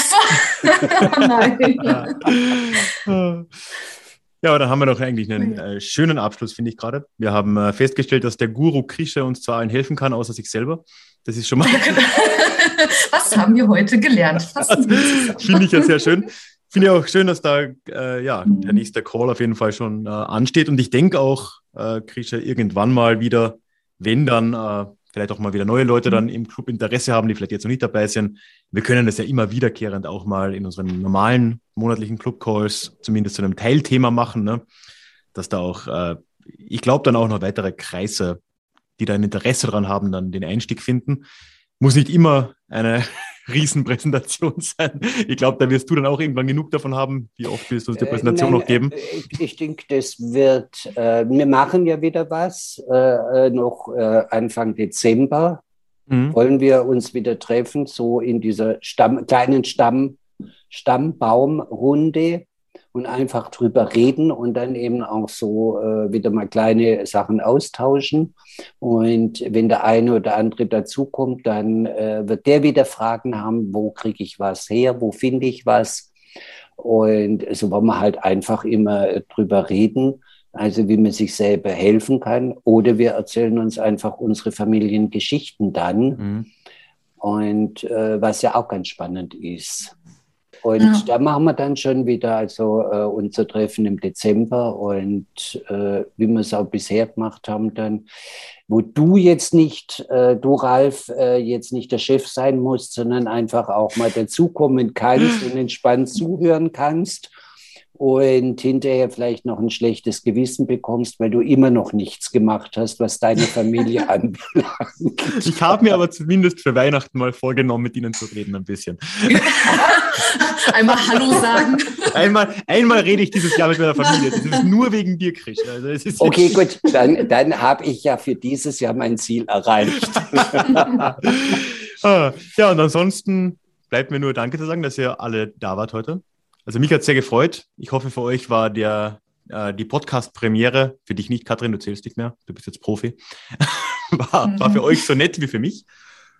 nein. Ja. Ja, dann haben wir doch eigentlich einen äh, schönen Abschluss, finde ich gerade. Wir haben äh, festgestellt, dass der Guru Krisha uns zu allen helfen kann, außer sich selber. Das ist schon mal. Was haben wir heute gelernt? Finde ich ja sehr schön. Finde ich auch schön, dass da äh, ja, der mhm. nächste Call auf jeden Fall schon äh, ansteht. Und ich denke auch, äh, Krisha, irgendwann mal wieder, wenn dann äh, vielleicht auch mal wieder neue Leute dann im Club Interesse haben, die vielleicht jetzt noch nicht dabei sind. Wir können das ja immer wiederkehrend auch mal in unseren normalen monatlichen Club-Calls zumindest zu einem Teilthema machen, ne? dass da auch, äh, ich glaube, dann auch noch weitere Kreise, die da ein Interesse daran haben, dann den Einstieg finden. Muss nicht immer eine Riesenpräsentation sein. Ich glaube, da wirst du dann auch irgendwann genug davon haben. Wie oft wirst du uns die äh, Präsentation äh, nein, noch geben? Ich, ich denke, das wird, äh, wir machen ja wieder was, äh, äh noch äh, Anfang Dezember. Mhm. Wollen wir uns wieder treffen, so in dieser Stamm, kleinen Stamm, Stammbaumrunde und einfach drüber reden und dann eben auch so äh, wieder mal kleine Sachen austauschen. Und wenn der eine oder andere dazukommt, dann äh, wird der wieder Fragen haben, wo kriege ich was her, wo finde ich was. Und so wollen wir halt einfach immer drüber reden, also wie man sich selber helfen kann. Oder wir erzählen uns einfach unsere Familiengeschichten dann. Mhm. Und äh, was ja auch ganz spannend ist. Und ja. da machen wir dann schon wieder also äh, unser Treffen im Dezember und äh, wie wir es auch bisher gemacht haben, dann, wo du jetzt nicht, äh, du Ralf, äh, jetzt nicht der Chef sein musst, sondern einfach auch mal dazukommen kannst und entspannt zuhören kannst und hinterher vielleicht noch ein schlechtes Gewissen bekommst, weil du immer noch nichts gemacht hast, was deine Familie anbelangt. Ich habe mir aber zumindest für Weihnachten mal vorgenommen, mit ihnen zu reden ein bisschen. einmal Hallo sagen. Einmal, einmal rede ich dieses Jahr mit meiner Familie. Das ist nur wegen dir, Krisch. Also okay, gut, dann, dann habe ich ja für dieses Jahr mein Ziel erreicht. Ah, ja, und ansonsten bleibt mir nur Danke zu sagen, dass ihr alle da wart heute. Also mich hat es sehr gefreut. Ich hoffe, für euch war der, äh, die Podcast-Premiere, für dich nicht, Katrin, du zählst nicht mehr, du bist jetzt Profi, war, war für mhm. euch so nett wie für mich.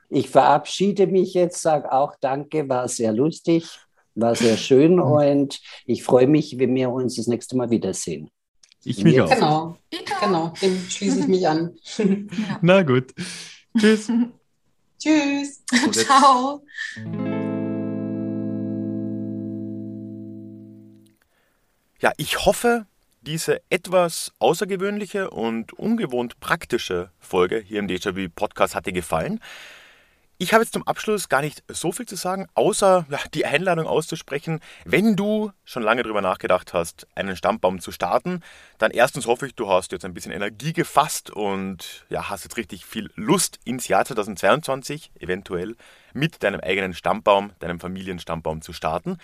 Ich verabschiede mich jetzt, sage auch Danke, war sehr lustig, war sehr schön mhm. und ich freue mich, wenn wir uns das nächste Mal wiedersehen. Ich mich auch. Genau, genau, dem schließe ich mich an. Na gut. Tschüss. Tschüss. Ciao. Ja, ich hoffe, diese etwas außergewöhnliche und ungewohnt praktische Folge hier im Déjà-vu Podcast hat dir gefallen. Ich habe jetzt zum Abschluss gar nicht so viel zu sagen, außer ja, die Einladung auszusprechen. Wenn du schon lange darüber nachgedacht hast, einen Stammbaum zu starten, dann erstens hoffe ich, du hast jetzt ein bisschen Energie gefasst und ja, hast jetzt richtig viel Lust ins Jahr 2022 eventuell mit deinem eigenen Stammbaum, deinem Familienstammbaum zu starten.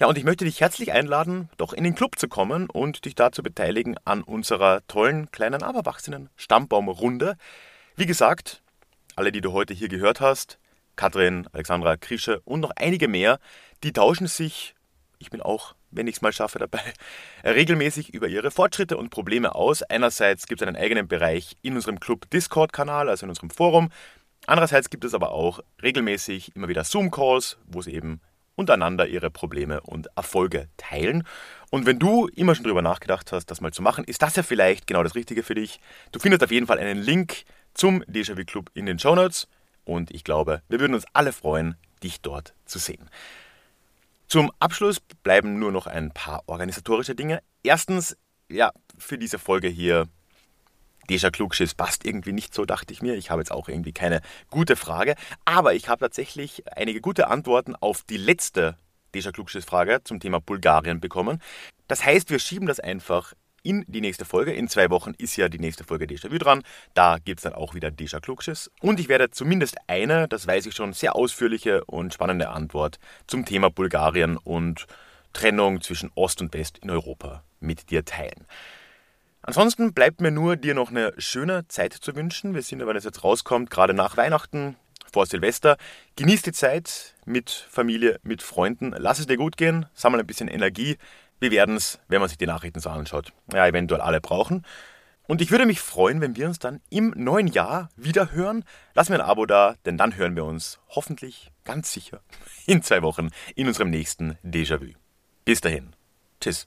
Ja, und ich möchte dich herzlich einladen, doch in den Club zu kommen und dich da zu beteiligen an unserer tollen kleinen, aber wachsenden Stammbaumrunde. Wie gesagt, alle, die du heute hier gehört hast, Katrin, Alexandra, Krische und noch einige mehr, die tauschen sich, ich bin auch, wenn ich es mal schaffe, dabei, regelmäßig über ihre Fortschritte und Probleme aus. Einerseits gibt es einen eigenen Bereich in unserem Club Discord-Kanal, also in unserem Forum. Andererseits gibt es aber auch regelmäßig immer wieder Zoom-Calls, wo sie eben untereinander ihre Probleme und Erfolge teilen. Und wenn du immer schon darüber nachgedacht hast, das mal zu machen, ist das ja vielleicht genau das Richtige für dich. Du findest auf jeden Fall einen Link zum Déjà-vu Club in den Show Notes und ich glaube, wir würden uns alle freuen, dich dort zu sehen. Zum Abschluss bleiben nur noch ein paar organisatorische Dinge. Erstens, ja, für diese Folge hier Deja Klugschiss passt irgendwie nicht so, dachte ich mir. Ich habe jetzt auch irgendwie keine gute Frage. Aber ich habe tatsächlich einige gute Antworten auf die letzte Deja Klugschiss-Frage zum Thema Bulgarien bekommen. Das heißt, wir schieben das einfach in die nächste Folge. In zwei Wochen ist ja die nächste Folge Déjà-vu dran. Da gibt es dann auch wieder Déjà Klugschiss. Und ich werde zumindest eine, das weiß ich schon, sehr ausführliche und spannende Antwort zum Thema Bulgarien und Trennung zwischen Ost und West in Europa mit dir teilen. Ansonsten bleibt mir nur, dir noch eine schöne Zeit zu wünschen. Wir sind, wenn es jetzt rauskommt, gerade nach Weihnachten, vor Silvester. Genieß die Zeit mit Familie, mit Freunden. Lass es dir gut gehen, sammle ein bisschen Energie. Wir werden es, wenn man sich die Nachrichten so anschaut, ja, eventuell alle brauchen. Und ich würde mich freuen, wenn wir uns dann im neuen Jahr wieder hören. Lass mir ein Abo da, denn dann hören wir uns hoffentlich ganz sicher in zwei Wochen in unserem nächsten Déjà-vu. Bis dahin. Tschüss.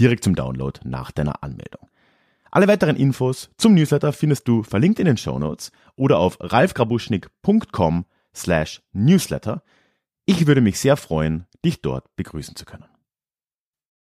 direkt zum Download nach deiner Anmeldung. Alle weiteren Infos zum Newsletter findest du verlinkt in den Show Notes oder auf ralfgrabuschnik.com slash newsletter. Ich würde mich sehr freuen, dich dort begrüßen zu können.